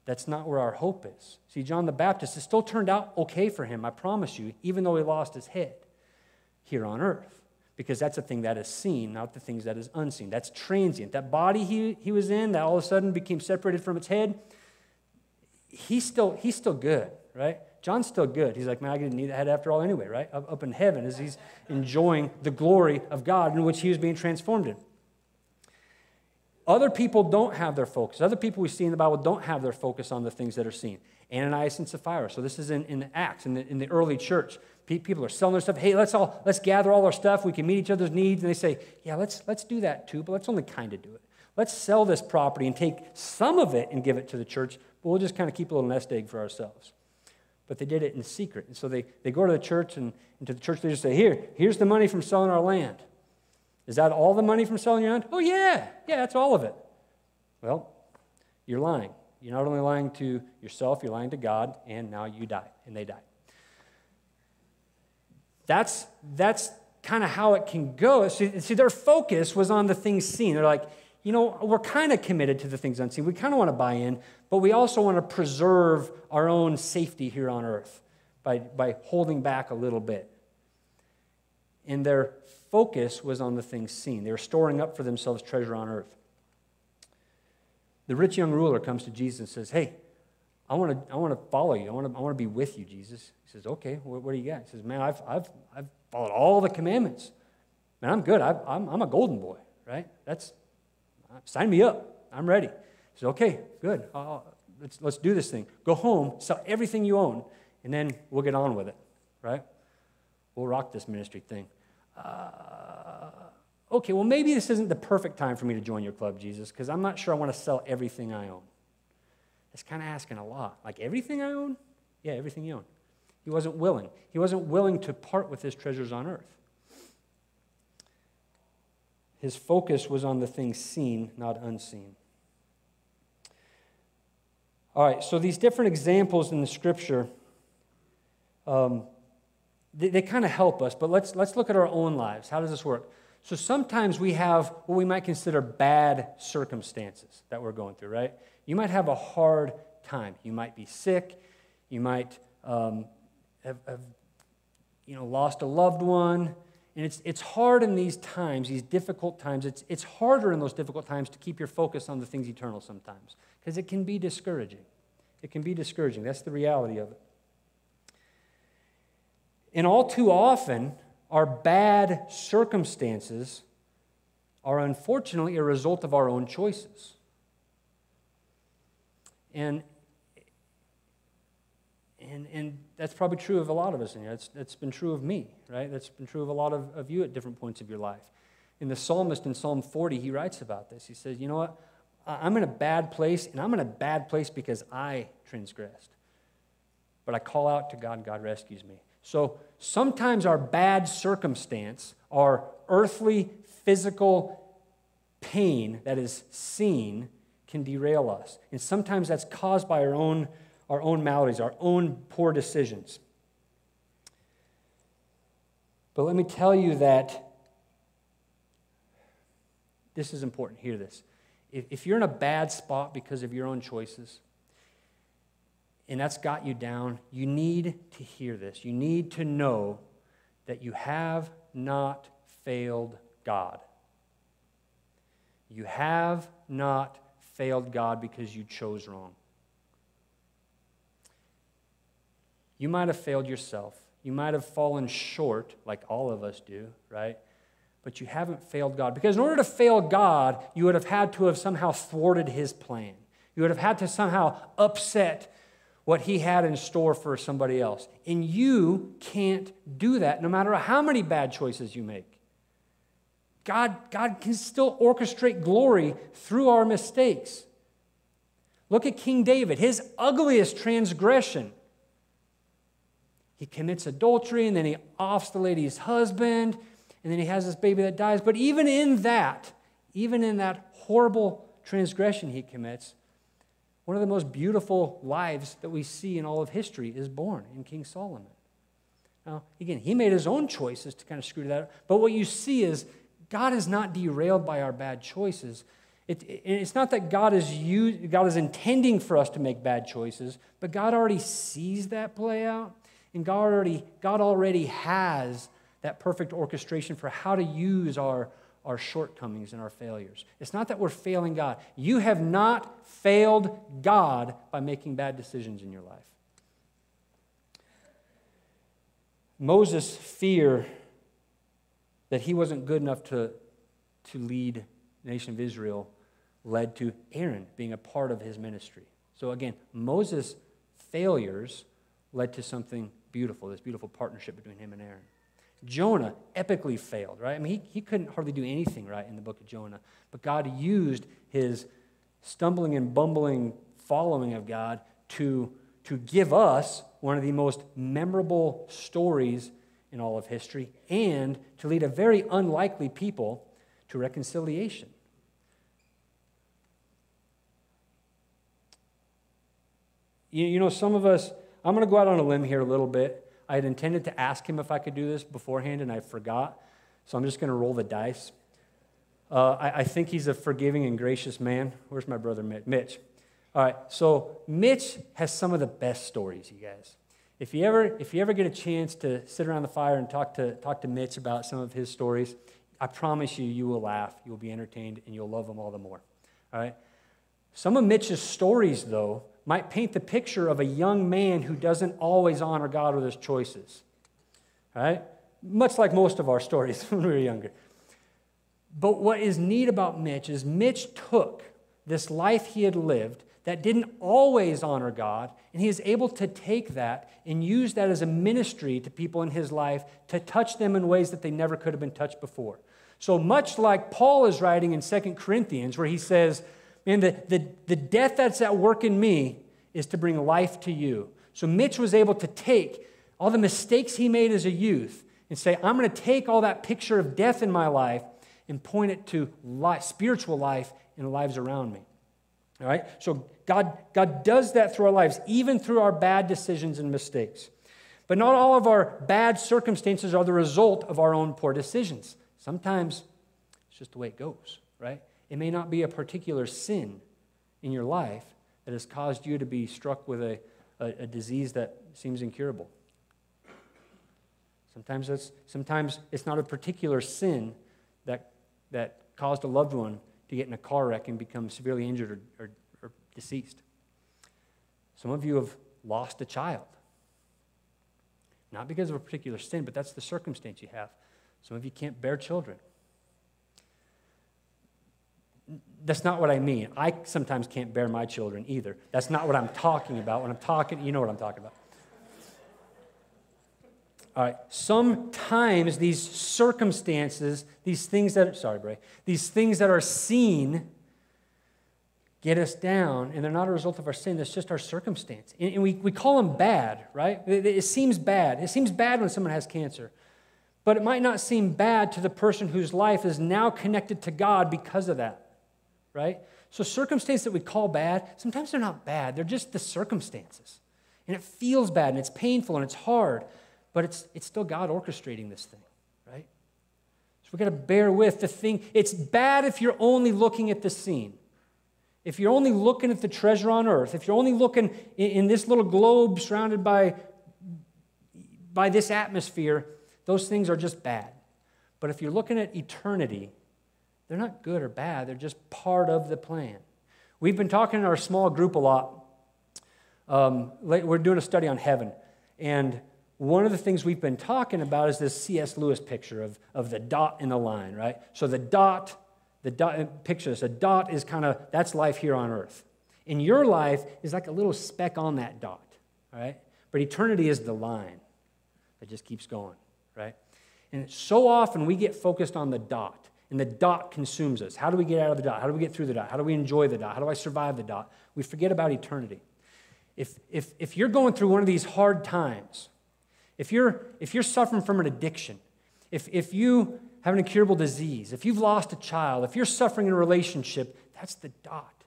That's not where our hope is. See, John the Baptist, it still turned out okay for him, I promise you, even though he lost his head here on earth. Because that's a thing that is seen, not the things that is unseen. That's transient. That body he, he was in that all of a sudden became separated from its head, he's still, he's still good, right? John's still good. He's like, man, I didn't need that head after all anyway, right? Up, up in heaven as he's enjoying the glory of God in which he was being transformed in. Other people don't have their focus. Other people we see in the Bible don't have their focus on the things that are seen. Ananias and Sapphira. So this is in, in Acts, in the, in the early church. People are selling their stuff. Hey, let's all let's gather all our stuff. We can meet each other's needs. And they say, yeah, let's let's do that too, but let's only kind of do it. Let's sell this property and take some of it and give it to the church, but we'll just kind of keep a little nest egg for ourselves. But they did it in secret. And so they, they go to the church and, and to the church they just say, Here, here's the money from selling our land. Is that all the money from selling your land? Oh, yeah. Yeah, that's all of it. Well, you're lying. You're not only lying to yourself, you're lying to God, and now you die, and they die. That's, that's kind of how it can go. See, see, their focus was on the things seen. They're like, you know, we're kind of committed to the things unseen. We kind of want to buy in, but we also want to preserve our own safety here on earth by, by holding back a little bit. And their focus was on the things seen. They were storing up for themselves treasure on earth. The rich young ruler comes to Jesus and says, Hey, I want to, I want to follow you. I want to, I want to be with you, Jesus. He says, Okay, what, what do you got? He says, Man, I've, I've, I've followed all the commandments. Man, I'm good. i I'm, I'm a golden boy, right? That's, sign me up. I'm ready. He says, Okay, good. let's, let's do this thing. Go home, sell everything you own, and then we'll get on with it, right? We'll rock this ministry thing. Uh, okay, well, maybe this isn't the perfect time for me to join your club, Jesus, because I'm not sure I want to sell everything I own. That's kind of asking a lot. Like, everything I own? Yeah, everything you own. He wasn't willing. He wasn't willing to part with his treasures on earth. His focus was on the things seen, not unseen. All right, so these different examples in the scripture, um, they, they kind of help us, but let's, let's look at our own lives. How does this work? So sometimes we have what we might consider bad circumstances that we're going through, right? You might have a hard time. You might be sick. You might um, have, have you know, lost a loved one. And it's, it's hard in these times, these difficult times, it's, it's harder in those difficult times to keep your focus on the things eternal sometimes because it can be discouraging. It can be discouraging. That's the reality of it. And all too often, our bad circumstances are unfortunately a result of our own choices. And and, and that's probably true of a lot of us in here. That's, that's been true of me, right? That's been true of a lot of, of you at different points of your life. In the psalmist in Psalm 40, he writes about this. He says, You know what? I'm in a bad place, and I'm in a bad place because I transgressed. But I call out to God, God rescues me. So sometimes our bad circumstance, our earthly, physical pain that is seen, can derail us. And sometimes that's caused by our own, our own maladies, our own poor decisions. But let me tell you that this is important. Hear this. If, if you're in a bad spot because of your own choices, and that's got you down, you need to hear this. You need to know that you have not failed God. You have not failed God because you chose wrong. You might have failed yourself. You might have fallen short, like all of us do, right? But you haven't failed God. Because in order to fail God, you would have had to have somehow thwarted his plan. You would have had to somehow upset what he had in store for somebody else. And you can't do that no matter how many bad choices you make. God, God can still orchestrate glory through our mistakes. Look at King David, his ugliest transgression. He commits adultery and then he offs the lady's husband and then he has this baby that dies. But even in that, even in that horrible transgression he commits, one of the most beautiful lives that we see in all of history is born in King Solomon. Now, again, he made his own choices to kind of screw that up. But what you see is God is not derailed by our bad choices. It, it, it's not that God is, God is intending for us to make bad choices, but God already sees that play out. And God already, God already has that perfect orchestration for how to use our, our shortcomings and our failures. It's not that we're failing God. You have not failed God by making bad decisions in your life. Moses' fear that he wasn't good enough to, to lead the nation of Israel led to Aaron being a part of his ministry. So again, Moses' failures led to something beautiful, this beautiful partnership between him and Aaron. Jonah epically failed, right? I mean, he, he couldn't hardly do anything right in the book of Jonah. But God used his stumbling and bumbling following of God to, to give us one of the most memorable stories in all of history and to lead a very unlikely people to reconciliation. You, you know, some of us, I'm going to go out on a limb here a little bit. I had intended to ask him if I could do this beforehand, and I forgot. So I'm just going to roll the dice. Uh, I, I, think he's a forgiving and gracious man. Where's my brother Mitch? All right, so Mitch has some of the best stories, you guys. If you ever, if you ever get a chance to sit around the fire and talk to, talk to Mitch about some of his stories, I promise you, you will laugh, you'll be entertained, and you'll love them all the more. All right? Some of Mitch's stories, though, might paint the picture of a young man who doesn't always honor God with his choices. Right? Much like most of our stories when we were younger. But what is neat about Mitch is Mitch took this life he had lived that didn't always honor God, and he is able to take that and use that as a ministry to people in his life to touch them in ways that they never could have been touched before. So much like Paul is writing in Second Corinthians, where he says, Man, the, the, the death that's at work in me is to bring life to you. So Mitch was able to take all the mistakes he made as a youth and say, I'm going to take all that picture of death in my life and point it to life, spiritual life in the lives around me. All right? So God, God does that through our lives, even through our bad decisions and mistakes. But not all of our bad circumstances are the result of our own poor decisions. Sometimes it's just the way it goes? It may not be a particular sin in your life that has caused you to be struck with a, a, a disease that seems incurable. Sometimes, it's, sometimes it's not a particular sin that, that caused a loved one to get in a car wreck and become severely injured or, or, or deceased. Some of you have lost a child. Not because of a particular sin, but that's the circumstance you have. Some of you can't bear children that's not what I mean. I sometimes can't bear my children either. That's not what I'm talking about. When I'm talking, you know what I'm talking about. All right. Sometimes these circumstances, these things that, sorry, Bray, these things that are seen get us down, and they're not a result of our sin. That's just our circumstance. And, and we, we call them bad, right? It, it seems bad. It seems bad when someone has cancer. But it might not seem bad to the person whose life is now connected to God because of that, right? So, circumstances that we call bad, sometimes they're not bad, they're just the circumstances. And it feels bad and it's painful and it's hard, but it's, it's still God orchestrating this thing, right? So, we've got to bear with the thing. It's bad if you're only looking at the seen. If you're only looking at the treasure on earth, if you're only looking in, in this little globe surrounded by, by this atmosphere, those things are just bad. But if you're looking at eternity, they're not good or bad, they're just part of the plan. We've been talking in our small group a lot. Um, we're doing a study on heaven. And one of the things we've been talking about is this C.S. Lewis picture of, of the dot in the line, right? So the dot the dot, picture this a dot is kind of, that's life here on earth. And your life is like a little speck on that dot, right? But eternity is the line that just keeps going, right? And so often we get focused on the dot, and the dot consumes us. How do we get out of the dot? How do we get through the dot? How do we enjoy the dot? How do I survive the dot? We forget about eternity. If, if, if you're going through one of these hard times, if you're, if you're suffering from an addiction, if, if you have an incurable disease, if you've lost a child, if you're suffering in a relationship, that's the dot.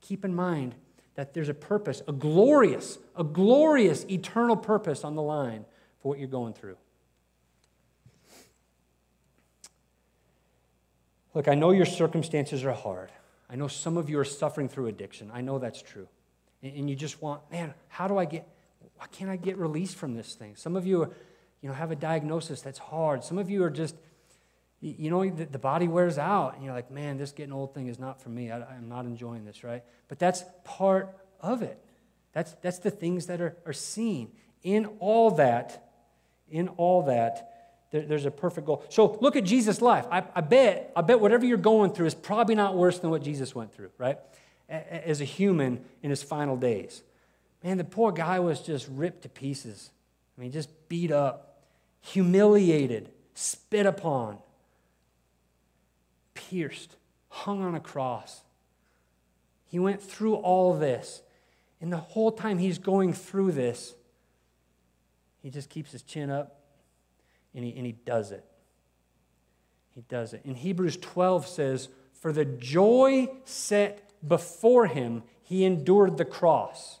Keep in mind that there's a purpose, a glorious, a glorious eternal purpose on the line for what you're going through. Look, I know your circumstances are hard. I know some of you are suffering through addiction. I know that's true. And you just want, man, how do I get, why can't I get released from this thing? Some of you, you know, have a diagnosis that's hard. Some of you are just, you know, the, the, body wears out, and you're like, man, this getting old thing is not for me. I, am not enjoying this, right? But that's part of it. That's, that's the things that are, are seen. In all that, in all that, there, there's a perfect goal. So look at Jesus' life. I, I, bet, I bet whatever you're going through is probably not worse than what Jesus went through, right? As a human in his final days. Man, the poor guy was just ripped to pieces. I mean, just beat up, humiliated, spit upon pierced, hung on a cross. He went through all this. And the whole time he's going through this, he just keeps his chin up and he, and he does it. He does it. In Hebrews 12 says, For the joy set before him, he endured the cross.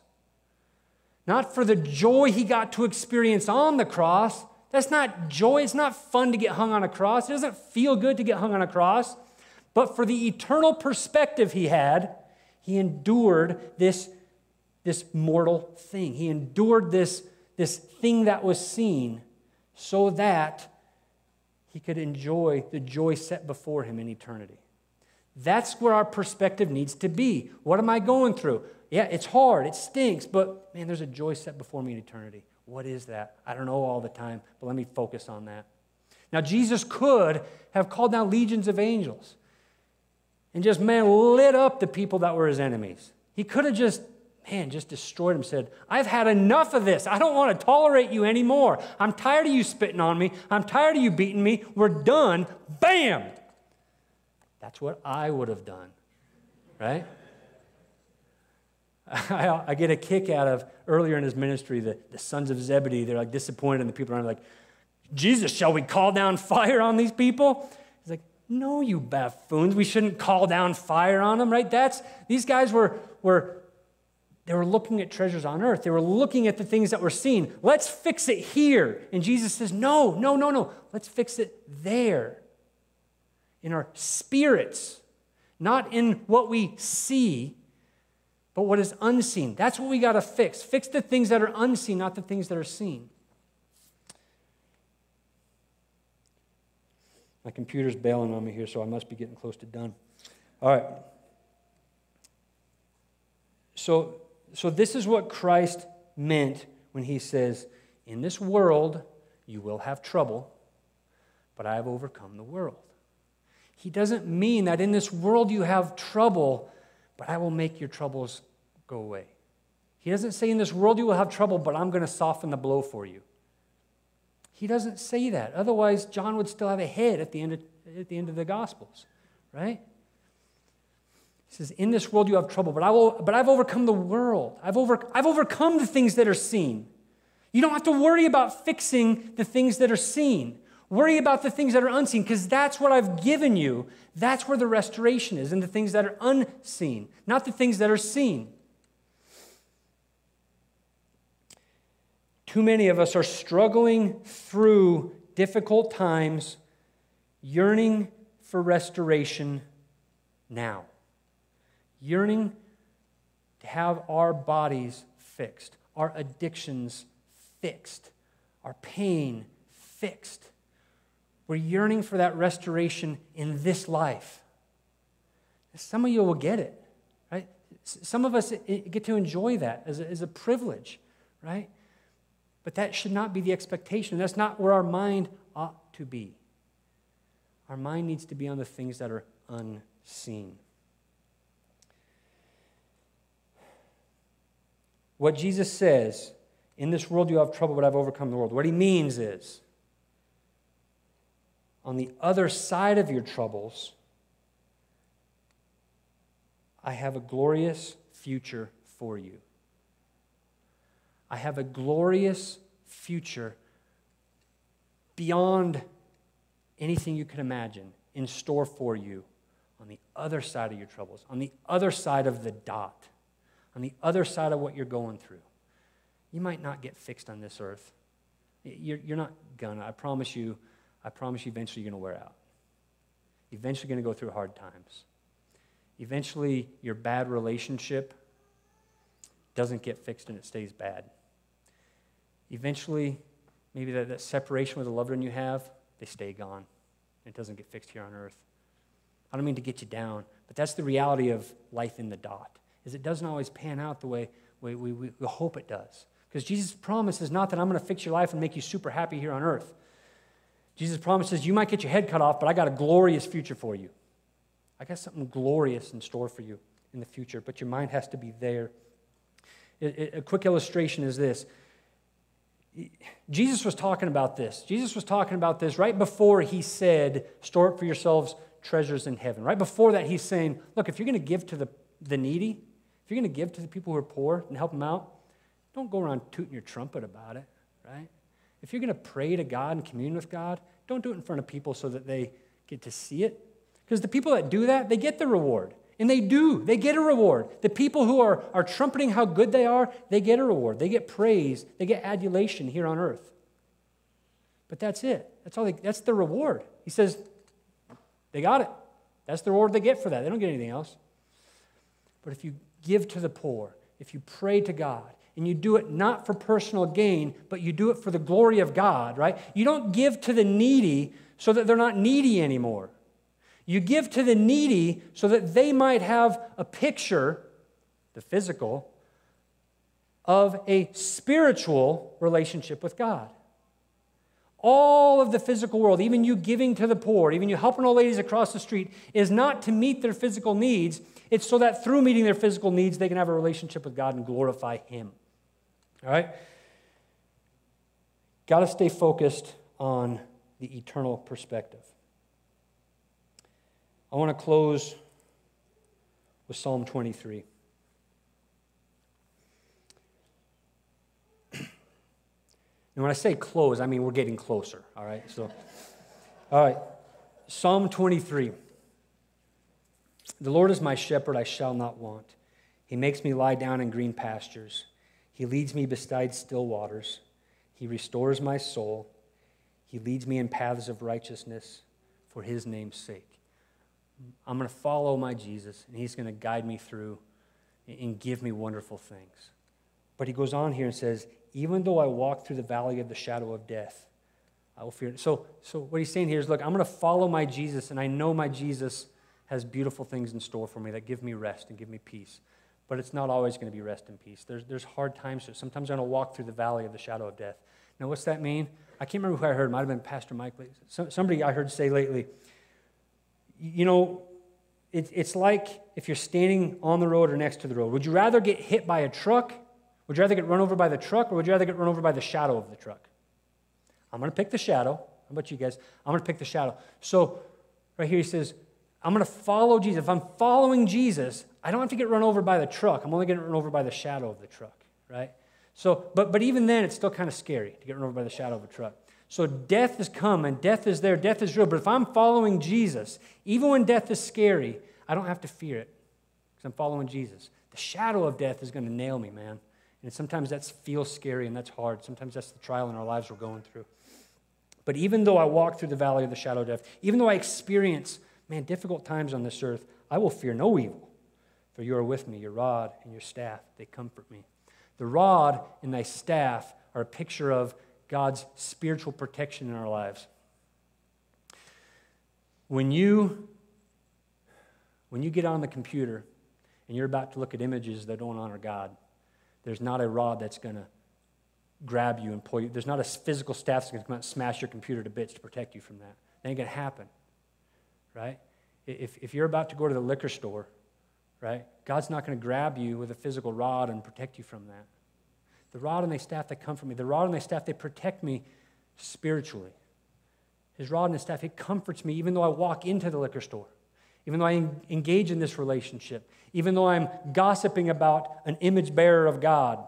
Not for the joy he got to experience on the cross. That's not joy. It's not fun to get hung on a cross. It doesn't feel good to get hung on a cross. But for the eternal perspective he had, he endured this, this mortal thing. He endured this, this thing that was seen so that he could enjoy the joy set before him in eternity. That's where our perspective needs to be. What am I going through? Yeah, it's hard, it stinks, but man, there's a joy set before me in eternity. What is that? I don't know all the time, but let me focus on that. Now, Jesus could have called down legions of angels and just, man, lit up the people that were his enemies. He could have just, man, just destroyed him, said, I've had enough of this. I don't want to tolerate you anymore. I'm tired of you spitting on me. I'm tired of you beating me. We're done. Bam! That's what I would have done, right? I, I, get a kick out of earlier in his ministry, the, the sons of Zebedee, they're like disappointed, and the people are like, Jesus, shall we call down fire on these people? He's like, no, you buffoons. We shouldn't call down fire on them, right? That's these guys were were they were looking at treasures on earth. They were looking at the things that were seen. Let's fix it here. And Jesus says, No, no, no, no. Let's fix it there. In our spirits, not in what we see, but what is unseen. That's what we got to fix. Fix the things that are unseen, not the things that are seen. My computer's bailing on me here, so I must be getting close to done. All right. So, so this is what Christ meant when he says, In this world you will have trouble, but I have overcome the world. He doesn't mean that in this world you have trouble, but I will make your troubles go away. He doesn't say in this world you will have trouble, but I'm going to soften the blow for you. He doesn't say that. Otherwise, John would still have a head at the end of, at the, end of the Gospels, right? He says, In this world you have trouble, but, I will, but I've overcome the world. I've, over, I've overcome the things that are seen. You don't have to worry about fixing the things that are seen. Worry about the things that are unseen, because that's what I've given you. That's where the restoration is, in the things that are unseen, not the things that are seen. Too many of us are struggling through difficult times, yearning for restoration now, yearning to have our bodies fixed, our addictions fixed, our pain fixed. We're yearning for that restoration in this life. Some of you will get it, right? Some of us get to enjoy that as a, as a privilege, right? But that should not be the expectation. That's not where our mind ought to be. Our mind needs to be on the things that are unseen. What Jesus says, in this world you have trouble, but I've overcome the world. What he means is, on the other side of your troubles, I have a glorious future for you. I have a glorious future beyond anything you can imagine in store for you on the other side of your troubles, on the other side of the dot, on the other side of what you're going through. You might not get fixed on this earth. You're, you're not gonna. I promise you, I promise you, eventually you're gonna wear out. Eventually, you're gonna go through hard times. Eventually, your bad relationship doesn't get fixed and it stays bad eventually, maybe that, that separation with a loved one you have, they stay gone. It doesn't get fixed here on earth. I don't mean to get you down, but that's the reality of life in the dot, is it doesn't always pan out the way we, we, we hope it does. Because Jesus' promise is not that I'm going to fix your life and make you super happy here on earth. Jesus' promises you might get your head cut off, but I got a glorious future for you. I got something glorious in store for you in the future, but your mind has to be there. It, it, a quick illustration is this Jesus was talking about this. Jesus was talking about this right before he said, Store up for yourselves treasures in heaven. Right before that, he's saying, Look, if you're going to give to the, the needy, if you're going to give to the people who are poor and help them out, don't go around tooting your trumpet about it, right? If you're going to pray to God and commune with God, don't do it in front of people so that they get to see it. Because the people that do that, they get the reward. And they do. They get a reward. The people who are, are trumpeting how good they are, they get a reward. They get praise. They get adulation here on earth. But that's it. That's all they, that's the reward. He says, they got it. That's the reward they get for that. They don't get anything else. But if you give to the poor, if you pray to God, and you do it not for personal gain, but you do it for the glory of God, right? You don't give to the needy so that they're not needy anymore. You give to the needy so that they might have a picture, the physical, of a spiritual relationship with God. All of the physical world, even you giving to the poor, even you helping old ladies across the street, is not to meet their physical needs. It's so that through meeting their physical needs, they can have a relationship with God and glorify Him. All right? Got to stay focused on the eternal perspective. I want to close with Psalm 23. And when I say close, I mean we're getting closer, all right? So, all right, Psalm 23. The Lord is my shepherd, I shall not want. He makes me lie down in green pastures. He leads me beside still waters. He restores my soul. He leads me in paths of righteousness for his name's sake. I'm going to follow my Jesus, and he's going to guide me through and give me wonderful things. But he goes on here and says, even though I walk through the valley of the shadow of death, I will fear. So, so what he's saying here is, look, I'm going to follow my Jesus, and I know my Jesus has beautiful things in store for me that give me rest and give me peace. But it's not always going to be rest and peace. There's, there's hard times. Sometimes I'm going to walk through the valley of the shadow of death. Now, what's that mean? I can't remember who I heard. It might have been Pastor Mike. Somebody I heard say lately, you know, it, it's like if you're standing on the road or next to the road. Would you rather get hit by a truck? Would you rather get run over by the truck or would you rather get run over by the shadow of the truck? I'm going to pick the shadow. How about you guys? I'm going to pick the shadow. So, right here he says, I'm going to follow Jesus. If I'm following Jesus, I don't have to get run over by the truck. I'm only getting run over by the shadow of the truck, right? So, but, but even then, it's still kind of scary to get run over by the shadow of a truck. So death has come and death is there, death is real. But if I'm following Jesus, even when death is scary, I don't have to fear it because I'm following Jesus. The shadow of death is going to nail me, man. And sometimes that feels scary and that's hard. Sometimes that's the trial in our lives we're going through. But even though I walk through the valley of the shadow of death, even though I experience, man, difficult times on this earth, I will fear no evil. For you are with me, your rod and your staff, they comfort me. The rod and thy staff are a picture of God's spiritual protection in our lives. When you, when you get on the computer and you're about to look at images that don't honor God, there's not a rod that's going to grab you and pull you. There's not a physical staff that's going to come out and smash your computer to bits to protect you from that. That ain't going to happen, right? If, if you're about to go to the liquor store, right, God's not going to grab you with a physical rod and protect you from that. The rod and the staff that come from me, the rod and the staff, they protect me spiritually. His rod and his staff, it comforts me even though I walk into the liquor store, even though I engage in this relationship, even though I'm gossiping about an image bearer of God.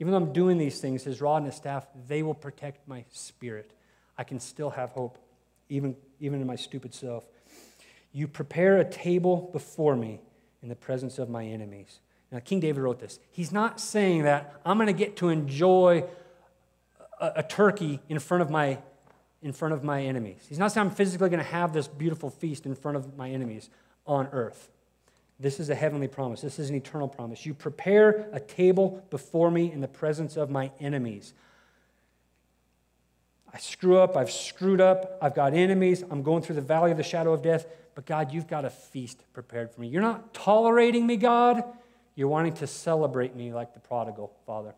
Even though I'm doing these things, his rod and his staff, they will protect my spirit. I can still have hope, even, even in my stupid self. You prepare a table before me in the presence of my enemies. Now, King David wrote this. He's not saying that I'm going to get to enjoy a, a, turkey in front of my in front of my enemies. He's not saying I'm physically going to have this beautiful feast in front of my enemies on earth. This is a heavenly promise. This is an eternal promise. You prepare a table before me in the presence of my enemies. I screw up, I've screwed up, I've got enemies, I'm going through the valley of the shadow of death, but God, you've got a feast prepared for me. You're not tolerating me, God. You're wanting to celebrate me like the prodigal father.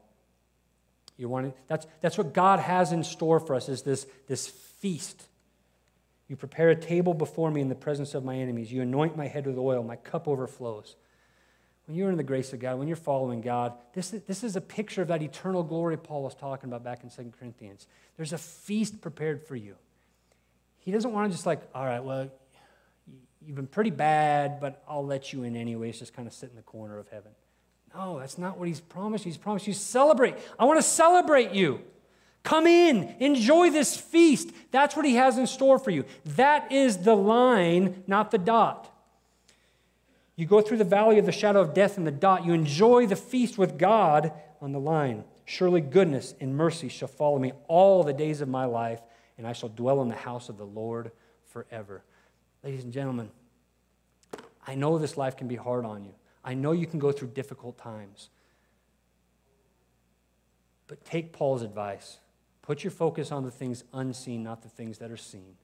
You're wanting, that's, that's what God has in store for us is this, this feast. You prepare a table before me in the presence of my enemies. You anoint my head with oil. My cup overflows. When you're in the grace of God, when you're following God, this is, this is a picture of that eternal glory Paul was talking about back in 2 Corinthians. There's a feast prepared for you. He doesn't want to just like, all right, well, You've been pretty bad, but I'll let you in anyways, just kind of sit in the corner of heaven. No, that's not what he's promised. He's promised you celebrate. I want to celebrate you. Come in, enjoy this feast. That's what he has in store for you. That is the line, not the dot. You go through the valley of the shadow of death and the dot. You enjoy the feast with God on the line. Surely goodness and mercy shall follow me all the days of my life, and I shall dwell in the house of the Lord forever. Ladies and gentlemen, I know this life can be hard on you. I know you can go through difficult times. But take Paul's advice. Put your focus on the things unseen, not the things that are seen.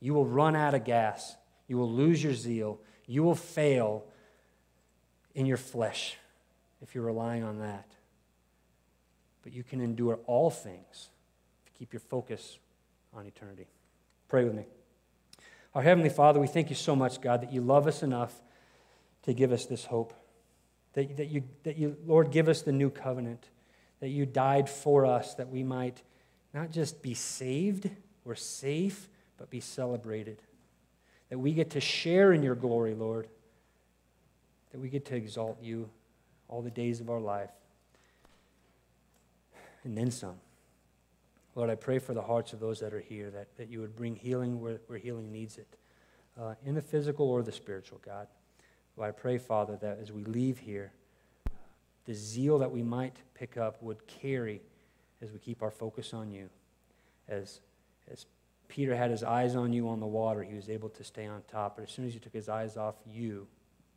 You will run out of gas. You will lose your zeal. You will fail in your flesh if you're relying on that. But you can endure all things if you keep your focus on eternity. Pray with me. Our Heavenly Father, we thank you so much, God, that you love us enough to give us this hope. That, that, you, that you, Lord, give us the new covenant. That you died for us that we might not just be saved or safe, but be celebrated. That we get to share in your glory, Lord. That we get to exalt you all the days of our life. And then some. Lord, I pray for the hearts of those that are here, that, that you would bring healing where, where healing needs it, uh, in the physical or the spiritual, God. Lord, I pray, Father, that as we leave here, the zeal that we might pick up would carry as we keep our focus on you. As, as Peter had his eyes on you on the water, he was able to stay on top. But as soon as he took his eyes off you,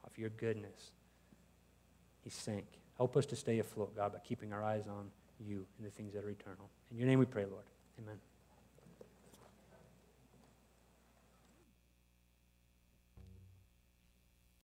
off your goodness, he sank. Help us to stay afloat, God, by keeping our eyes on you and the things that are eternal. In your name we pray, Lord. Amen.